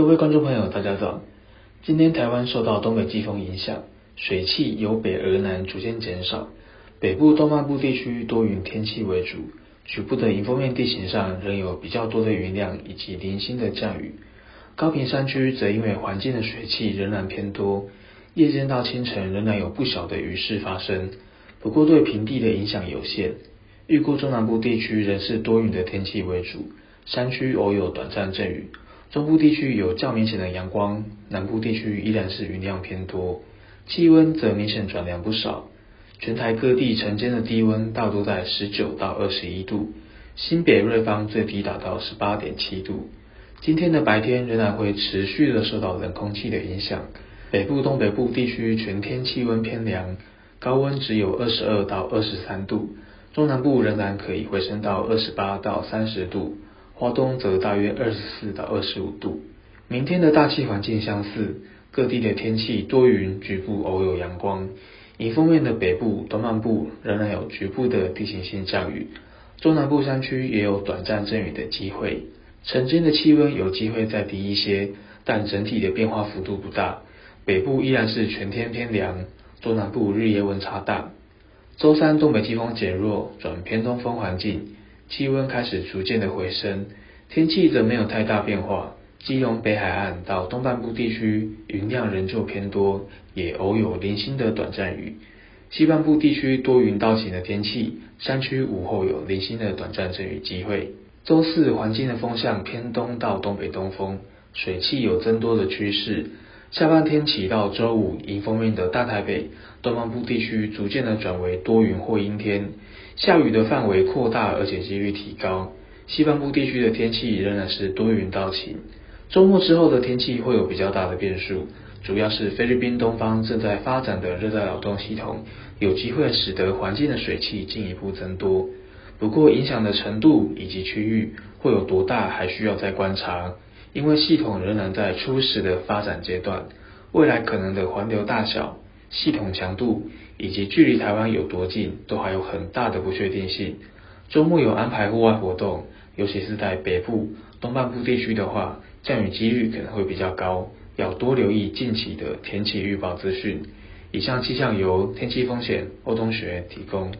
各位观众朋友，大家早。今天台湾受到东北季风影响，水汽由北而南逐渐减少，北部东半部地区多云天气为主，局部的迎风面地形上仍有比较多的云量以及零星的降雨。高屏山区则因为环境的水汽仍然偏多，夜间到清晨仍然有不小的雨势发生，不过对平地的影响有限。预估中南部地区仍是多云的天气为主，山区偶有短暂阵雨。中部地区有较明显的阳光，南部地区依然是云量偏多，气温则明显转凉不少。全台各地晨间的低温大多在十九到二十一度，新北瑞芳最低达到十八点七度。今天的白天仍然会持续的受到冷空气的影响，北部东北部地区全天气温偏凉，高温只有二十二到二十三度，中南部仍然可以回升到二十八到三十度。花东则大约二十四到二十五度。明天的大气环境相似，各地的天气多云，局部偶有阳光。以封面的北部、东半部仍然有局部的地形性降雨，中南部山区也有短暂阵雨的机会。晨间的气温有机会再低一些，但整体的变化幅度不大。北部依然是全天偏凉，中南部日夜温差大。周三东北季风减弱，转偏东风环境。气温开始逐渐的回升，天气则没有太大变化。基隆北海岸到东半部地区云量仍旧偏多，也偶有零星的短暂雨。西半部地区多云到晴的天气，山区午后有零星的短暂阵雨机会。周四环境的风向偏东到东北东风，水汽有增多的趋势。下半天起到周五，迎风面的大台北、东半部地区逐渐的转为多云或阴天。下雨的范围扩大，而且几率提高。西半部地区的天气仍然是多云到晴。周末之后的天气会有比较大的变数，主要是菲律宾东方正在发展的热带扰动系统，有机会使得环境的水汽进一步增多。不过影响的程度以及区域会有多大，还需要再观察。因为系统仍然在初始的发展阶段，未来可能的环流大小。系统强度以及距离台湾有多近，都还有很大的不确定性。周末有安排户外活动，尤其是在北部、东半部地区的话，降雨几率可能会比较高，要多留意近期的天气预报资讯。以上气象由天气风险欧东学提供。